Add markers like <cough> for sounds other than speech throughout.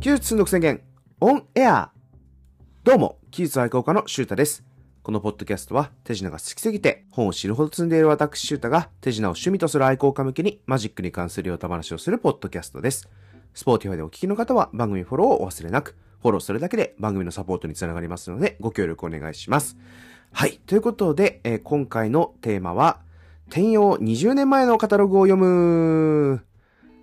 奇術の宣言、オンエアどうも、奇術愛好家のシュータです。このポッドキャストは手品が好きすぎて本を知るほど積んでいる私シュータが手品を趣味とする愛好家向けにマジックに関するよた話をするポッドキャストです。スポーティファイでお聞きの方は番組フォローをお忘れなく、フォローするだけで番組のサポートにつながりますのでご協力お願いします。はい。ということで、えー、今回のテーマは、テンヨー20年前のカタログを読む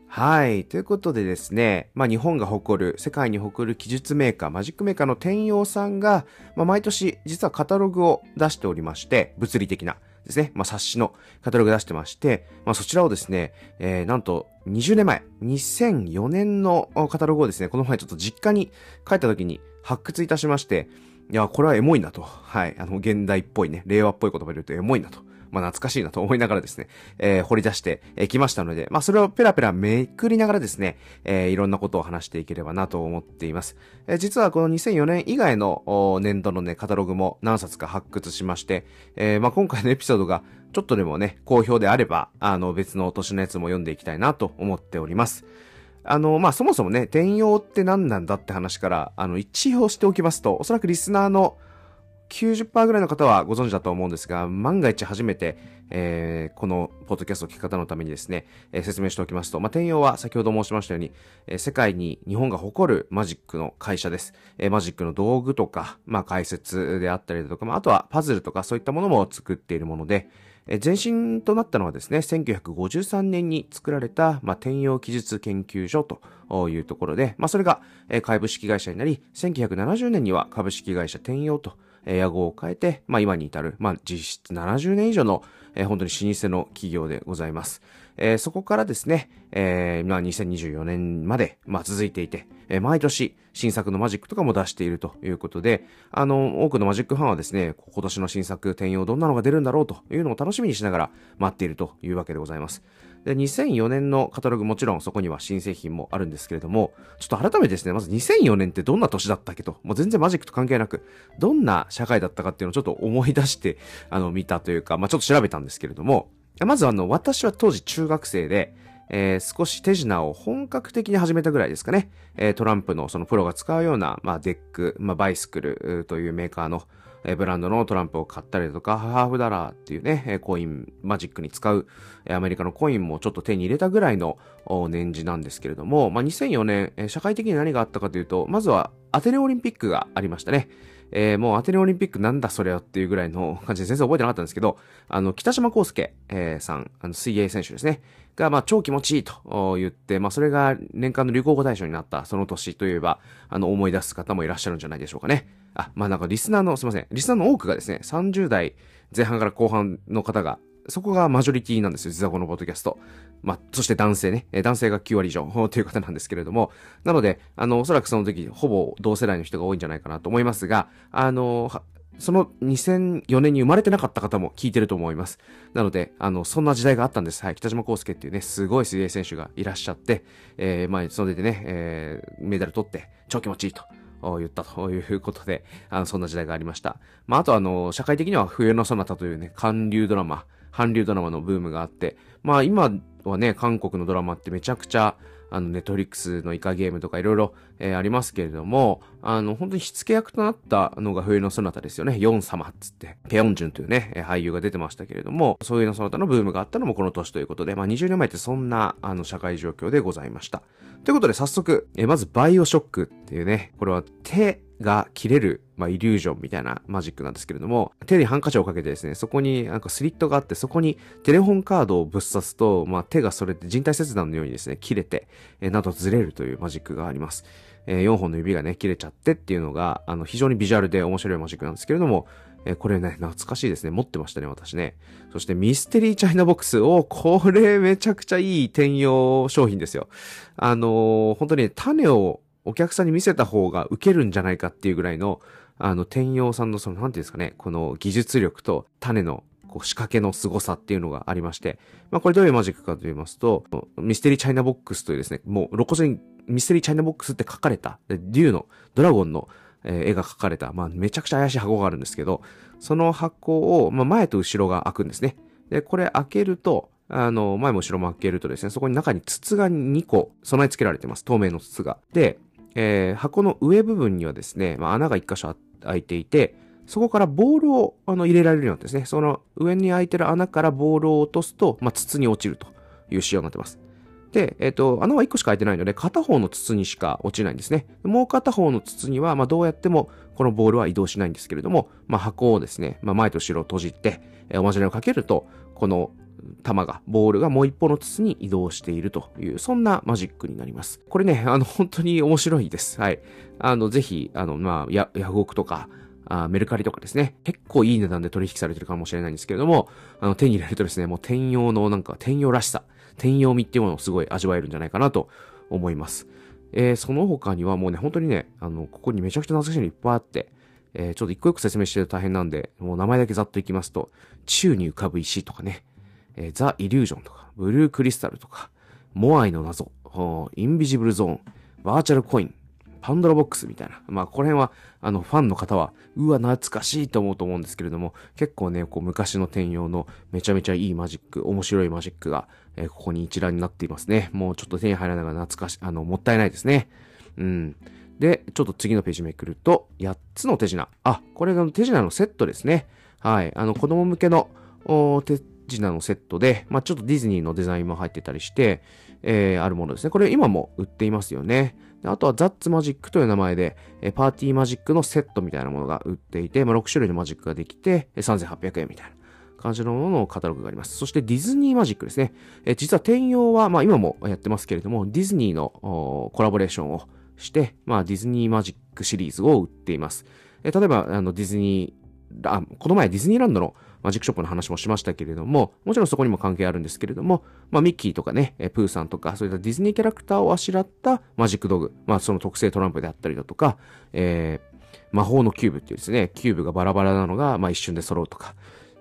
はい。ということでですね、まあ日本が誇る、世界に誇る技術メーカー、マジックメーカーの天陽さんが、まあ毎年実はカタログを出しておりまして、物理的なですね、まあ冊子のカタログ出してまして、まあそちらをですね、えー、なんと20年前、2004年のカタログをですね、この前ちょっと実家に帰った時に発掘いたしまして、いや、これはエモいなと。はい。あの、現代っぽいね、令和っぽい言葉で言うとエモいなと。まあ、懐かしいなと思いながらですね、えー、掘り出してきましたので、まあ、それをペラペラめくりながらですね、えー、いろんなことを話していければなと思っています。えー、実はこの2004年以外の年度のね、カタログも何冊か発掘しまして、えー、まあ、今回のエピソードがちょっとでもね、好評であれば、あの、別の年のやつも読んでいきたいなと思っております。あの、まあ、そもそもね、転用って何なんだって話から、あの、一応しておきますと、おそらくリスナーの90%ぐらいの方はご存知だと思うんですが、万が一初めて、えー、このポッドキャストを聞き方のためにですね、えー、説明しておきますと、まあ、転用は先ほど申しましたように、えー、世界に日本が誇るマジックの会社です。え、マジックの道具とか、まあ、解説であったりだとか、まあ、あとはパズルとかそういったものも作っているもので、前身となったのはですね、1953年に作られた、まあ、転用技術研究所というところで、まあ、それが、え株式会社になり、1970年には株式会社転用と屋号を変えて、まあ今に至る、まあ実質70年以上の、えー、本当に老舗の企業でございます。えー、そこからですね、えー、まあ2024年まで、まあ続いていて、えー、毎年新作のマジックとかも出しているということで、あの、多くのマジックファンはですね、今年の新作転用どんなのが出るんだろうというのを楽しみにしながら待っているというわけでございます。で、2004年のカタログもちろんそこには新製品もあるんですけれども、ちょっと改めてですね、まず2004年ってどんな年だったっけと、もう全然マジックと関係なく、どんな社会だったかっていうのをちょっと思い出して、<laughs> あの、見たというか、まあちょっと調べたんですけれども、まずあの、私は当時中学生で、えー、少し手品を本格的に始めたぐらいですかね。えー、トランプのそのプロが使うような、まあ、デック、まあ、バイスクルというメーカーの、えブランドのトランプを買ったりとか、ハーフダラーっていうね、コイン、マジックに使うアメリカのコインもちょっと手に入れたぐらいの年次なんですけれども、まあ、2004年、社会的に何があったかというと、まずはアテネオリンピックがありましたね。えー、もうアテネオリンピックなんだそれよっていうぐらいの感じで全然覚えてなかったんですけど、あの、北島康介、えー、さん、あの、水泳選手ですね。が、まあ、超気持ちいいと言って、まあ、それが年間の流行語大賞になったその年といえば、あの、思い出す方もいらっしゃるんじゃないでしょうかね。あ、まあ、なんかリスナーの、すいません。リスナーの多くがですね、30代前半から後半の方が、そこがマジョリティなんですよ、実はこのポッドキャスト。まあ、そして男性ね、男性が9割以上 <laughs> という方なんですけれども、なので、あの、おそらくその時、ほぼ同世代の人が多いんじゃないかなと思いますが、あの、その2004年に生まれてなかった方も聞いてると思います。なので、あの、そんな時代があったんです。はい。北島康介っていうね、すごい水泳選手がいらっしゃって、えー、まあ、それでね、えー、メダル取って、超気持ちいいと。言ったということで、あの、そんな時代がありました。まあ、あとあの、社会的には冬のそなたというね、韓流ドラマ、韓流ドラマのブームがあって、まあ今はね、韓国のドラマってめちゃくちゃ、あの、ネットフリックスのイカゲームとかいろいろ、えー、ありますけれども、あの、本当に火付け役となったのが冬のそなたですよね。ヨン様っつって、ペヨンジュンというね、俳優が出てましたけれども、そういうのそなたのブームがあったのもこの年ということで、まあ20年前ってそんな、あの、社会状況でございました。ということで早速、えー、まずバイオショックっていうね、これは手が切れる、まあ、イリュージョンみたいなマジックなんですけれども、手にハンカチをかけてですね、そこになんかスリットがあって、そこにテレホンカードをぶっ刺すと、まあ、手がそれで人体切断のようにですね、切れて、えー、などずれるというマジックがあります。えー、4本の指がね、切れちゃってっていうのが、あの、非常にビジュアルで面白いマジックなんですけれども、えー、これね、懐かしいですね。持ってましたね、私ね。そしてミステリーチャイナボックスを、これめちゃくちゃいい転用商品ですよ。あのー、本当に、種をお客さんに見せた方が受けるんじゃないかっていうぐらいの、あの、天陽さんのその、なんていうんですかね、この技術力と種のこう仕掛けの凄さっていうのがありまして、まあこれどういうマジックかと言いますと、ミステリーチャイナボックスというですね、もう露骨にミステリーチャイナボックスって書かれた、竜の、ドラゴンの、え絵が描かれた、まあめちゃくちゃ怪しい箱があるんですけど、その箱を、まあ前と後ろが開くんですね。で、これ開けると、あの、前も後ろも開けるとですね、そこに中に筒が2個備え付けられてます。透明の筒が。で、えー、箱の上部分にはですね、まあ、穴が一箇所開いていて、そこからボールをあの入れられるようになってですね、その上に開いてる穴からボールを落とすと、まあ、筒に落ちるという仕様になってます。で、えっ、ー、と、穴は1個しか開いてないので、片方の筒にしか落ちないんですね。もう片方の筒には、まあ、どうやってもこのボールは移動しないんですけれども、まあ、箱をですね、まあ、前と後ろを閉じて、えー、おまじないをかけると、この球が、ボールがもう一方の筒に移動しているという、そんなマジックになります。これね、あの、本当に面白いです。はい。あの、ぜひ、あの、まあ、ヤヤフオクとか、あメルカリとかですね、結構いい値段で取引されてるかもしれないんですけれども、あの、手に入れるとですね、もう転用のなんか、転用らしさ、転用味っていうものをすごい味わえるんじゃないかなと思います。えー、その他にはもうね、本当にね、あの、ここにめちゃくちゃ懐かしいのいっぱいあって、えー、ちょっと一個一個説明してると大変なんで、もう名前だけざっといきますと、宙に浮かぶ石とかね、えー、ザ・イリュージョンとか、ブルークリスタルとか、モアイの謎、インビジブルゾーン、バーチャルコイン、パンドラボックスみたいな。まあ、この辺は、あの、ファンの方は、うわ、懐かしいと思うと思うんですけれども、結構ね、こう、昔のテンヨーのめちゃめちゃいいマジック、面白いマジックが、えー、ここに一覧になっていますね。もうちょっと手に入らないが懐かし、あの、もったいないですね。うん。で、ちょっと次のページめくると、8つの手品。あ、これが手品のセットですね。はい。あの、子供向けの手品のセットで、まあ、ちょっとディズニーのデザインも入ってたりして、えー、あるものですね。これ今も売っていますよね。あとはザッツマジックという名前で、えパーティーマジックのセットみたいなものが売っていて、まあ、6種類のマジックができて、3800円みたいな。感じのもののカタログがあります。そしてディズニーマジックですね。え実はテンヨーは、まあ今もやってますけれども、ディズニーのコラボレーションをして、まあディズニーマジックシリーズを売っています。え例えば、あのディズニー、あ、この前ディズニーランドのマジックショップの話もしましたけれども、もちろんそこにも関係あるんですけれども、まあ、ミッキーとかね、プーさんとか、そういったディズニーキャラクターをあしらったマジック道具、まあ、その特製トランプであったりだとか、えー、魔法のキューブっていうですね、キューブがバラバラなのが、まあ、一瞬で揃うとか、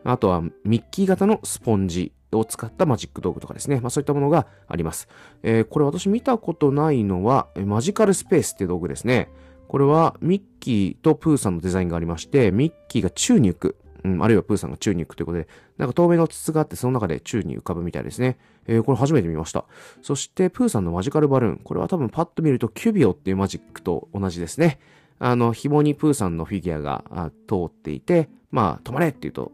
あとはミッキー型のスポンジを使ったマジック道具とかですね。まあそういったものがあります。えー、これ私見たことないのは、マジカルスペースっていう道具ですね。これはミッキーとプーさんのデザインがありまして、ミッキーが宙に浮く。うん、あるいはプーさんが宙に浮くということで、なんか透明の筒があって、その中で宙に浮かぶみたいですね。えー、これ初めて見ました。そして、プーさんのマジカルバルーン。これは多分パッと見ると、キュビオっていうマジックと同じですね。あの、紐にプーさんのフィギュアが通っていて、まあ、止まれって言うと、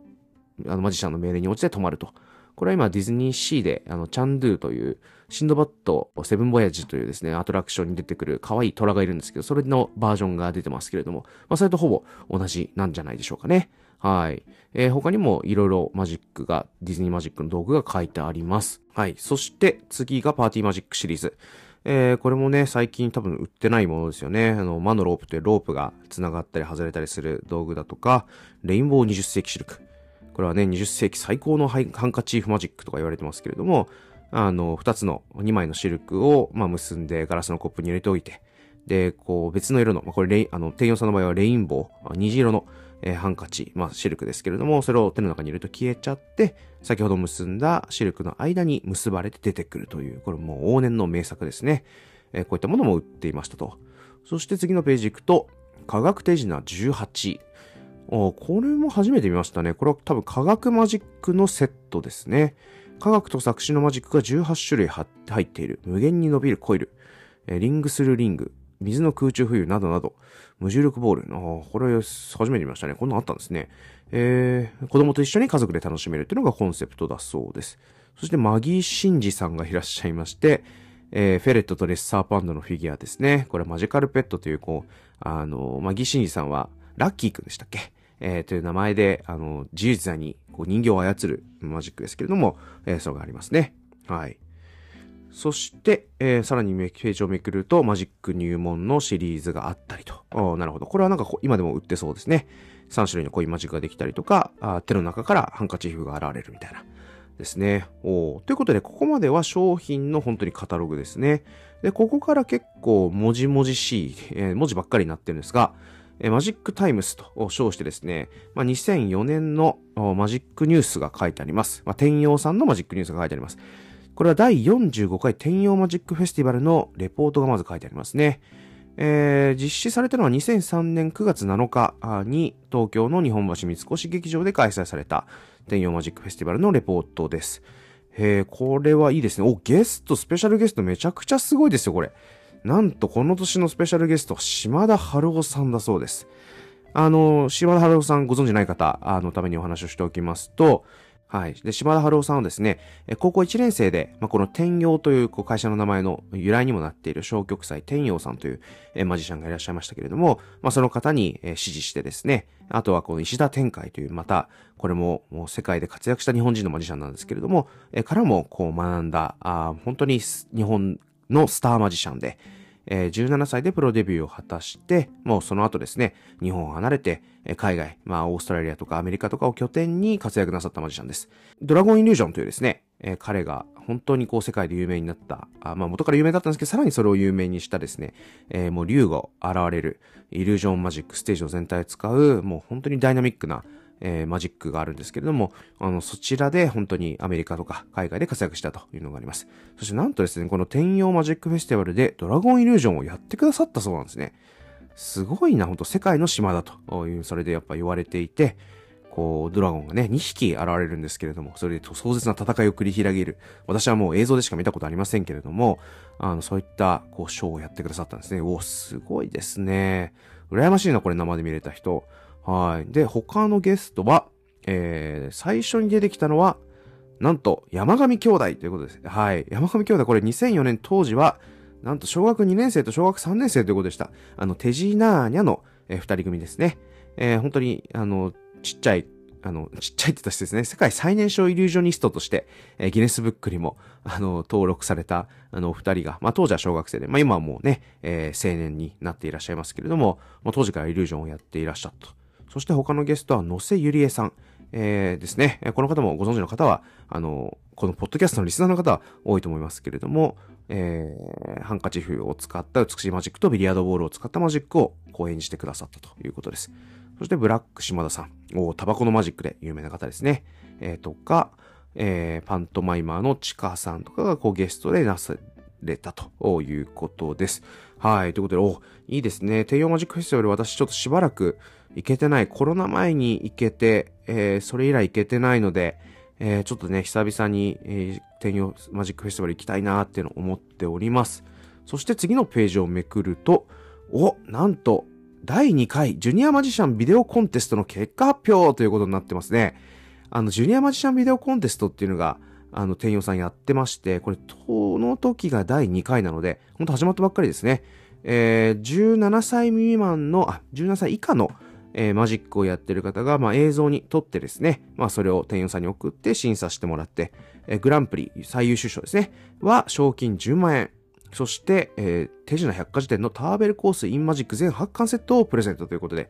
あの、マジシャンの命令に応じて止まると。これは今ディズニーシーで、あの、チャンドゥという、シンドバッドセブンボヤジというですね、アトラクションに出てくる可愛い虎がいるんですけど、それのバージョンが出てますけれども、まあ、それとほぼ同じなんじゃないでしょうかね。はい。えー、他にもいろいろマジックが、ディズニーマジックの道具が書いてあります。はい。そして次がパーティーマジックシリーズ。えー、これもね、最近多分売ってないものですよね。あの、魔のロープというロープが繋がったり外れたりする道具だとか、レインボー20世紀シルク。これはね、20世紀最高のハンカチーフマジックとか言われてますけれども、あの、2つの、2枚のシルクを、まあ、結んでガラスのコップに入れておいて、で、こう、別の色の、まあ、これレイ、あの、店員さんの場合はレインボー、虹色の、えー、ハンカチ、まあ、シルクですけれども、それを手の中に入れると消えちゃって、先ほど結んだシルクの間に結ばれて出てくるという、これもう往年の名作ですね。えー、こういったものも売っていましたと。そして次のページ行くと、科学手品18。これも初めて見ましたね。これは多分科学マジックのセットですね。科学と作詞のマジックが18種類入っている。無限に伸びるコイル。リングするリング。水の空中浮遊などなど。無重力ボール。あこれ初めて見ましたね。こんなのあったんですね。えー、子供と一緒に家族で楽しめるっていうのがコンセプトだそうです。そしてマギー・シンジさんがいらっしゃいまして、えー、フェレットとレッサーパンダのフィギュアですね。これマジカルペットという、こう、あの、マギー・シンジさんは、ラッキーくんでしたっけ？えー、という名前で、あの、自由自在にこう人形を操るマジックですけれども、えー、それがありますね。はい。そして、えー、さらにページをめくると、マジック入門のシリーズがあったりと。なるほど。これはなんか今でも売ってそうですね。3種類のコインマジックができたりとか、あ手の中からハンカチーフが現れるみたいな。ですね。おということで、ここまでは商品の本当にカタログですね。で、ここから結構、もじもじしい、えー、文字ばっかりになってるんですが、えマジックタイムスと称してですね、まあ、2004年のマジックニュースが書いてあります。まあ、天陽さんのマジックニュースが書いてあります。これは第45回天陽マジックフェスティバルのレポートがまず書いてありますね。えー、実施されたのは2003年9月7日に東京の日本橋三越劇場で開催された天陽マジックフェスティバルのレポートです。えー、これはいいですね。お、ゲスト、スペシャルゲストめちゃくちゃすごいですよ、これ。なんとこの年のスペシャルゲスト、島田春夫さんだそうです。あの、島田春夫さんご存知ない方、のためにお話をしておきますと、はい。で、島田春夫さんはですね、高校1年生で、まあ、この天陽というこう会社の名前の由来にもなっている小極祭天陽さんというえマジシャンがいらっしゃいましたけれども、まあ、その方に指示してですね、あとはこの石田天海という、また、これももう世界で活躍した日本人のマジシャンなんですけれども、えからもこう学んだ、あ本当に日本のスターマジシャンで、えー、17歳でプロデビューを果たして、もうその後ですね、日本を離れて、海外、まあ、オーストラリアとかアメリカとかを拠点に活躍なさったマジシャンです。ドラゴンイリュージョンというですね、彼が本当にこう世界で有名になった、あまあ元から有名だったんですけど、さらにそれを有名にしたですね、えー、もう竜が現れる、イリュージョンマジックステージを全体使う、もう本当にダイナミックな、えー、マジックがあるんですけれども、あの、そちらで本当にアメリカとか海外で活躍したというのがあります。そしてなんとですね、この天陽マジックフェスティバルでドラゴンイリュージョンをやってくださったそうなんですね。すごいな、本当世界の島だという、それでやっぱ言われていて、こう、ドラゴンがね、2匹現れるんですけれども、それで壮絶な戦いを繰り広げる。私はもう映像でしか見たことありませんけれども、あの、そういった、こう、ショーをやってくださったんですね。おすごいですね。羨ましいな、これ生で見れた人。はい。で、他のゲストは、えー、最初に出てきたのは、なんと、山上兄弟ということです。はい。山上兄弟、これ2004年当時は、なんと小学2年生と小学3年生ということでした。あの、テジナーニャの、えー、二人組ですね。えー、本当に、あの、ちっちゃい、あの、ちっちゃいって言ったですね、世界最年少イリュージョニストとして、えー、ギネスブックにも、あの、登録された、あの、お二人が、まあ、当時は小学生で、まあ、今はもうね、えー、青年になっていらっしゃいますけれども、まあ、当時からイリュージョンをやっていらっしゃったと。そして他のゲストは、野瀬ゆりえさん。えー、ですね。この方もご存知の方は、あの、このポッドキャストのリスナーの方は多いと思いますけれども、えー、ハンカチフを使った美しいマジックとビリヤードボールを使ったマジックを講演してくださったということです。そしてブラック島田さん。おタバコのマジックで有名な方ですね。えー、とか、えー、パントマイマーのチカさんとかがこうゲストでなされたということです。はい。ということで、お、いいですね。帝王マジックフェスティバル私ちょっとしばらく行けてない。コロナ前に行けて、えー、それ以来行けてないので、えー、ちょっとね、久々に、えー、天陽マジックフェスティバル行きたいなーっていうのを思っております。そして次のページをめくると、お、なんと、第2回ジュニアマジシャンビデオコンテストの結果発表ということになってますね。あの、ジュニアマジシャンビデオコンテストっていうのが、あの、天陽さんやってまして、これ、この時が第2回なので、ほんと始まったばっかりですね。えー、17歳未満の、あ、17歳以下のえー、マジックをやってる方が、まあ、映像に撮ってですね、まあ、それを店員さんに送って審査してもらって、えー、グランプリ最優秀賞ですね、は賞金10万円。そして、えー、手品百科事典のターベルコースインマジック全8巻セットをプレゼントということで、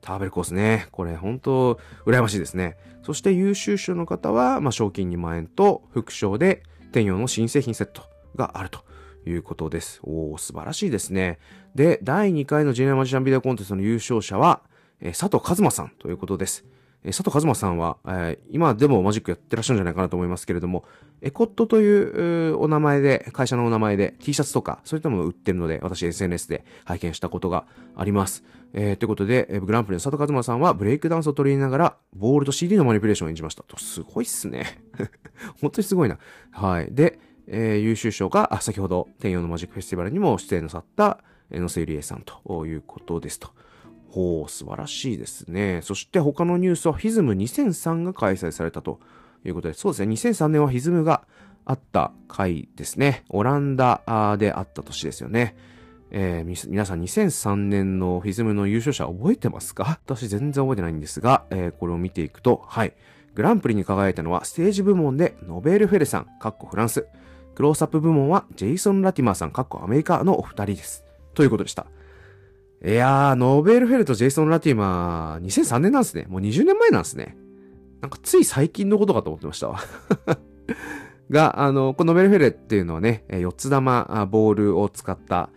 ターベルコースね、これ本当羨ましいですね。そして優秀賞の方は、まあ、賞金2万円と副賞で天陽の新製品セットがあると。いうことです。おー、素晴らしいですね。で、第2回のジェネラマジシャンビデオコンテストの優勝者は、え佐藤和馬さんということです。え佐藤和馬さんは、え今でもマジックやってらっしゃるんじゃないかなと思いますけれども、エコットというお名前で、会社のお名前で T シャツとか、そういったものを売ってるので、私 SNS で拝見したことがあります。えー、ということで、グランプリの佐藤和馬さんはブレイクダンスを取り入れながら、ボールと CD のマニピュレーションを演じました。と、すごいっすね。<laughs> 本当にすごいな。はい。で、えー、優秀賞が、あ、先ほど、天陽のマジックフェスティバルにも出演なさった、野瀬ゆりえさんということですと。ほう、素晴らしいですね。そして他のニュースは FISM2003 が開催されたということで、そうですね、2003年は FISM があった回ですね。オランダであった年ですよね。えー、皆さん2003年の FISM の優勝者覚えてますか？私全然覚えてないんですが、えー、これを見ていくと、はい。グランプリに輝いたのはステージ部門でノベール・フェレさん、カッコフランス。クロースアップ部門はジェイソン・ラティマーさん、カッコアメリカのお二人です。ということでした。いやー、ノーベルフェルとジェイソン・ラティマー、2003年なんですね。もう20年前なんですね。なんかつい最近のことかと思ってましたわ。<laughs> が、あの、このノベルフェルっていうのはね、4つ玉ボールを使った、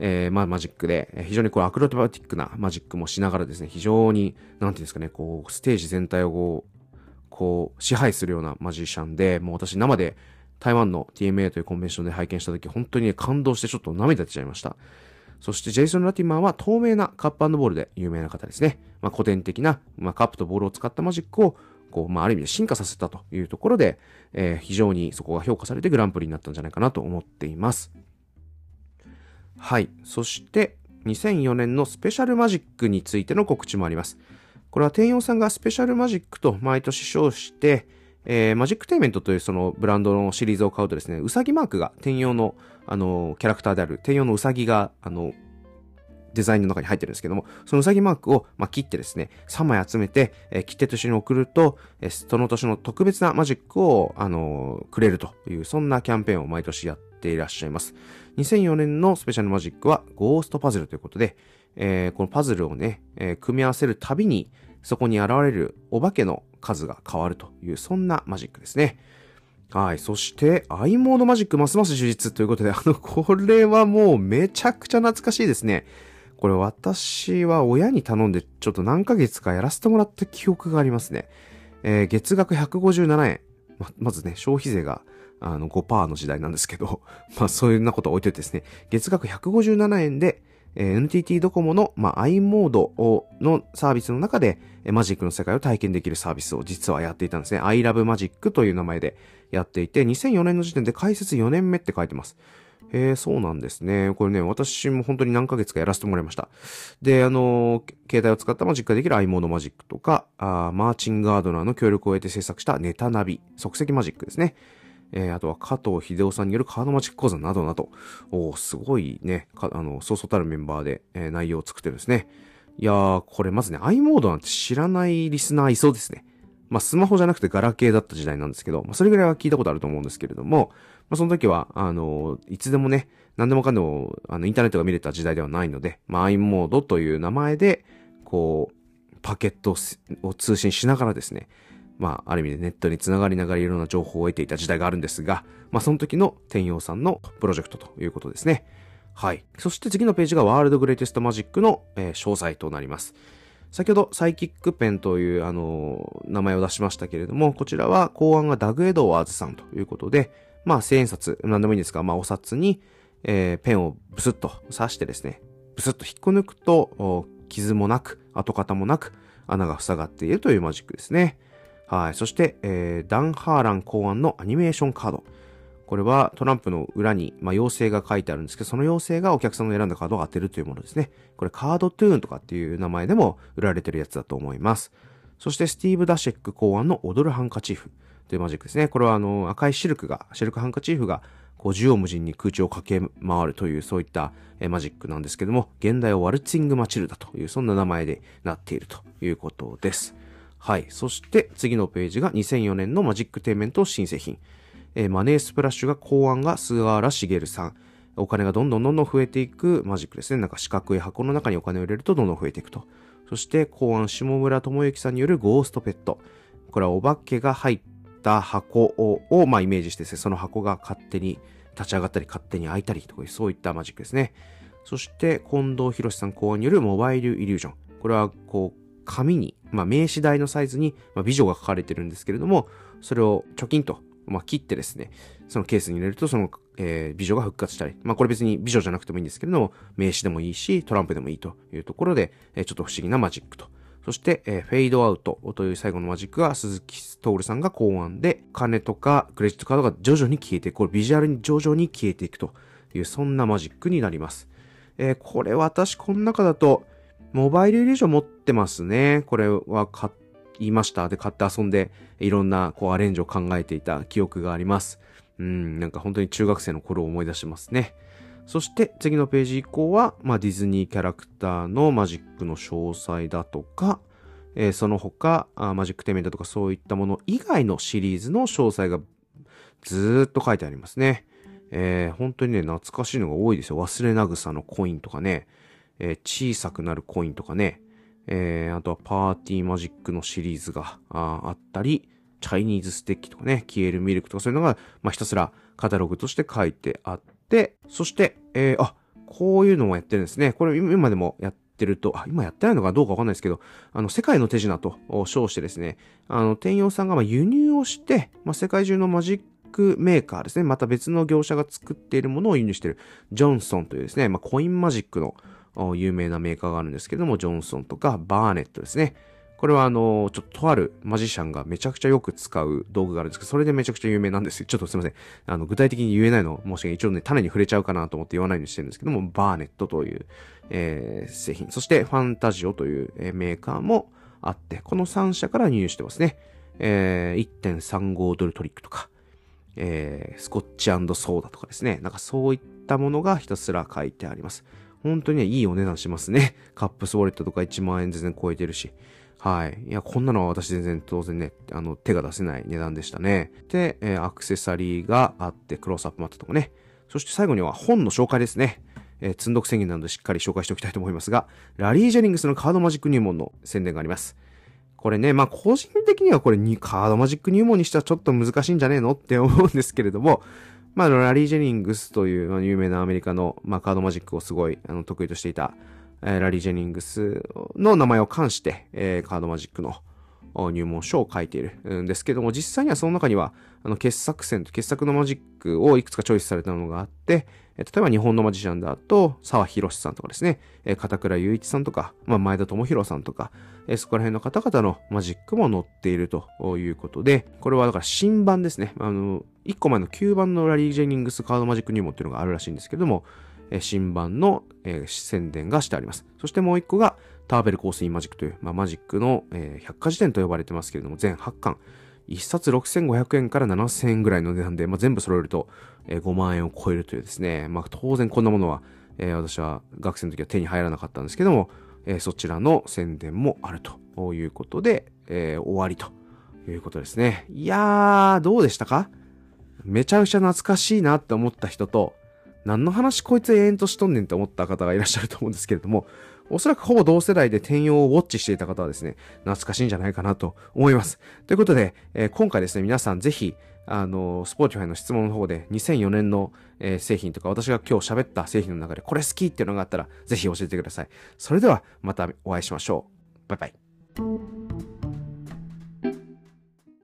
えー、まあ、マジックで、非常にこうアクロバティックなマジックもしながらですね、非常に、なんていうんですかね、こう、ステージ全体をこう、こう、支配するようなマジシャンで、もう私生で台湾の TMA というコンベンションで拝見した時、本当に、ね、感動してちょっと涙出ちゃいました。そしてジェイソン・ラティマーは透明なカップボールで有名な方ですね。まあ、古典的な、まあ、カップとボールを使ったマジックをこう、まあ、ある意味で進化させたというところで、えー、非常にそこが評価されてグランプリになったんじゃないかなと思っています。はい。そして、2004年のスペシャルマジックについての告知もあります。これは天陽さんがスペシャルマジックと毎年称して、えーマジックテイメントというそのブランドのシリーズを買うとですね、うさぎマークが天陽の、あの、キャラクターである天陽のうさぎが、あの、デザインの中に入ってるんですけども、そのうさぎマークを、まあ、切ってですね、3枚集めて、えー切手と一緒に送ると、えーその年の特別なマジックを、あのーくれるという、そんなキャンペーンを毎年やっていらっしゃいます。2004年のスペシャルマジックは、ゴーストパズルということで、えーこのパズルをね、え組み合わせるたびに、そこに現れるお化けの数が変わるという、そんなマジックですね。はい。そして、アイモードマジックますます充実ということで、あの、これはもうめちゃくちゃ懐かしいですね。これ私は親に頼んでちょっと何ヶ月かやらせてもらった記憶がありますね。えー月額157円。ま、まずね、消費税があの5%の時代なんですけど、<laughs> まあそういうようなことを置いといてですね、月額157円で、NTT ドコモの、ま、i モードをのサービスの中で、マジックの世界を体験できるサービスを実はやっていたんですね。iLoveMagic という名前でやっていて、2004年の時点で開設4年目って書いてます。へえ、そうなんですね。これね、私も本当に何ヶ月かやらせてもらいました。で、あの携帯を使ったマジックができる i モードマジックとか、あーマーチンガードナーの協力を得て制作したネタナビ、即席マジックですね。えーあとは加藤秀夫さんによるカードマジック講座などなど、おすごいね、かあの、そうそうたるメンバーで、えー内容を作ってるんですね。いやー、これまずね、i モードなんて知らないリスナーいそうですね。まあ、スマホじゃなくてガラケーだった時代なんですけど、まあ、それぐらいは聞いたことあると思うんですけれども、まあ、その時は、あの、いつでもね、何でもかんでも、あの、インターネットが見れた時代ではないので、まあ、i モードという名前で、こう、パケットを通信しながらですね、まあ、ある意味でネットにつながりながらいろんな情報を得ていた時代があるんですが、まあ、その時の天陽さんのプロジェクトということですね。はい。そして次のページがワールドグレイテストマジックの、えー詳細となります。先ほどサイキックペンという、あの名前を出しましたけれども、こちらは考案がダグ・エドワーズさんということで、まあ、千円札、何でもいいんですが、まあ、お札に、えーペンをブスッと刺してですね、ブスッと引っこ抜くと、傷もなく、跡形もなく、穴が塞がっているというマジックですね。はい。そして、えーダン・ハーラン考案のアニメーションカード。これはトランプの裏に、まあ、妖精が書いてあるんですけど、その妖精がお客さんの選んだカードを当てるというものですね。これカードトゥーンとかっていう名前でも売られてるやつだと思います。そしてスティーブ・ダシェック考案の踊るハンカチーフというマジックですね。これはあの赤いシルクが、シルクハンカチーフがこう縦横無尽に空中を駆け回るというそういったえマジックなんですけども、現代はワルツィング・マチルダというそんな名前でなっているということです。はい。そして次のページが2004年のマジックテイメント新製品。えーマネースプラッシュが考案が菅原茂さん。お金がどんどんどんどん増えていくマジックですね。なんか四角い箱の中にお金を入れるとどんどん増えていくと。そして考案下村智之さんによるゴーストペット。これはお化けが入った箱ををまあ、イメージしてですね、その箱が勝手に立ち上がったり勝手に開いたりとかそういったマジックですね。そして近藤博さん考案によるモバイルイリュージョン。これはこう紙に、まあ、名刺台のサイズに、まあ、美女が書かれてるんですけれども、それを貯金と、まあ、切ってですね、そのケースに入れると、その、えー美女が復活したり、まあ、これ別に美女じゃなくてもいいんですけれども、名刺でもいいし、トランプでもいいというところで、えーちょっと不思議なマジックと。そして、えーフェードアウトという最後のマジックが鈴木徹さんが考案で、金とかクレジットカードが徐々に消えていく、これビジュアルに徐々に消えていくという、そんなマジックになります。えーこれ私この中だと、モバイルイリュージョン持っってますね。これは買いました。で、買って遊んで、いろんなこうアレンジを考えていた記憶があります。うん、なんか本当に中学生の頃を思い出しますね。そして次のページ以降は、まあ、ディズニーキャラクターのマジックの詳細だとか、えーその他あマジックテイメントとかそういったもの以外のシリーズの詳細がずっと書いてありますね。えー本当にね、懐かしいのが多いですよ。忘れなぐさのコインとかね、えー小さくなるコインとかね、えーあとはパーティーマジックのシリーズがあーあったり、チャイニーズステッキとかね、消えるミルクとかそういうのが、まあ、ひたすらカタログとして書いてあって、そして、えーあ、こういうのもやってるんですね。これ今でもやってると、あ、今やってないのかどうかわかんないですけど、あの、世界の手品と称してですね、あの、天陽さんがまあ輸入をして、まあ、世界中のマジックメーカーですね、また別の業者が作っているものを輸入している、ジョンソンというですね、まあ、コインマジックの有名なメーカーがあるんですけども、ジョンソンとかバーネットですね。これはあの、ちょっととあるマジシャンがめちゃくちゃよく使う道具があるんですけど、それでめちゃくちゃ有名なんですよ。ちょっとすいません。あの、具体的に言えないの、もし訳ない一応ね、種に触れちゃうかなと思って言わないようにしてるんですけども、バーネットという、えー、製品。そして、ファンタジオという、えー、メーカーもあって、この3社から入手してますね。えー、1.35ドルトリックとか、えー、スコッチソーダとかですね。なんかそういったものがひたすら書いてあります。本当にね、いいお値段しますね。<laughs> カップスウォレットとか1万円全然超えてるし。はい。いや、こんなのは私全然当然ね、あの、手が出せない値段でしたね。で、えー、アクセサリーがあって、クロースアップマットとかね。そして最後には本の紹介ですね。えー、積んどく宣言なのでしっかり紹介しておきたいと思いますが、ラリー・ジェニングスのカードマジック入門の宣伝があります。これね、まあ個人的にはこれにカードマジック入門にしてはちょっと難しいんじゃねえのって思うんですけれども、まあ、ラリー・ジェニングスという、有名なアメリカの、まあ、カードマジックをすごいあの得意としていた、えー、ラリー・ジェニングスの名前を冠して、えー、カードマジックの、入門書を書いているんですけども、実際にはその中には、あの、傑作選と、傑作のマジックをいくつかチョイスされたものがあって、例えば日本のマジシャンだと、沢博さんとかですね、片倉雄一さんとか、まあ、前田智弘さんとか、そこら辺の方々のマジックも載っているということで、これはだから新版ですね。あの、1個前の9番のラリー・ジェニングスカードマジック入門っていうのがあるらしいんですけども、新版の、宣伝がしてあります。そしてもう1個が、ターベルコースインマジックという、まあ、マジックの、えー、百科事典と呼ばれてますけれども、全8巻。1冊6500円から7000円ぐらいの値段で、まあ、全部揃えると、えー、5万円を超えるというですね、まあ、当然こんなものは、えー、私は学生の時は手に入らなかったんですけども、えー、そちらの宣伝もあるということで、えー、終わりということですね。いやー、どうでしたか？めちゃくちゃ懐かしいなって思った人と、何の話こいつ永遠としとんねんって思った方がいらっしゃると思うんですけれども、おそらくほぼ同世代で転用をウォッチしていた方はですね、懐かしいんじゃないかなと思います。ということで、えー、今回ですね、皆さんぜひ、あの、スポーティファイの質問の方で2004年の、えー、製品とか私が今日喋った製品の中でこれ好きっていうのがあったらぜひ教えてください。それではまたお会いしましょう。バイバイ。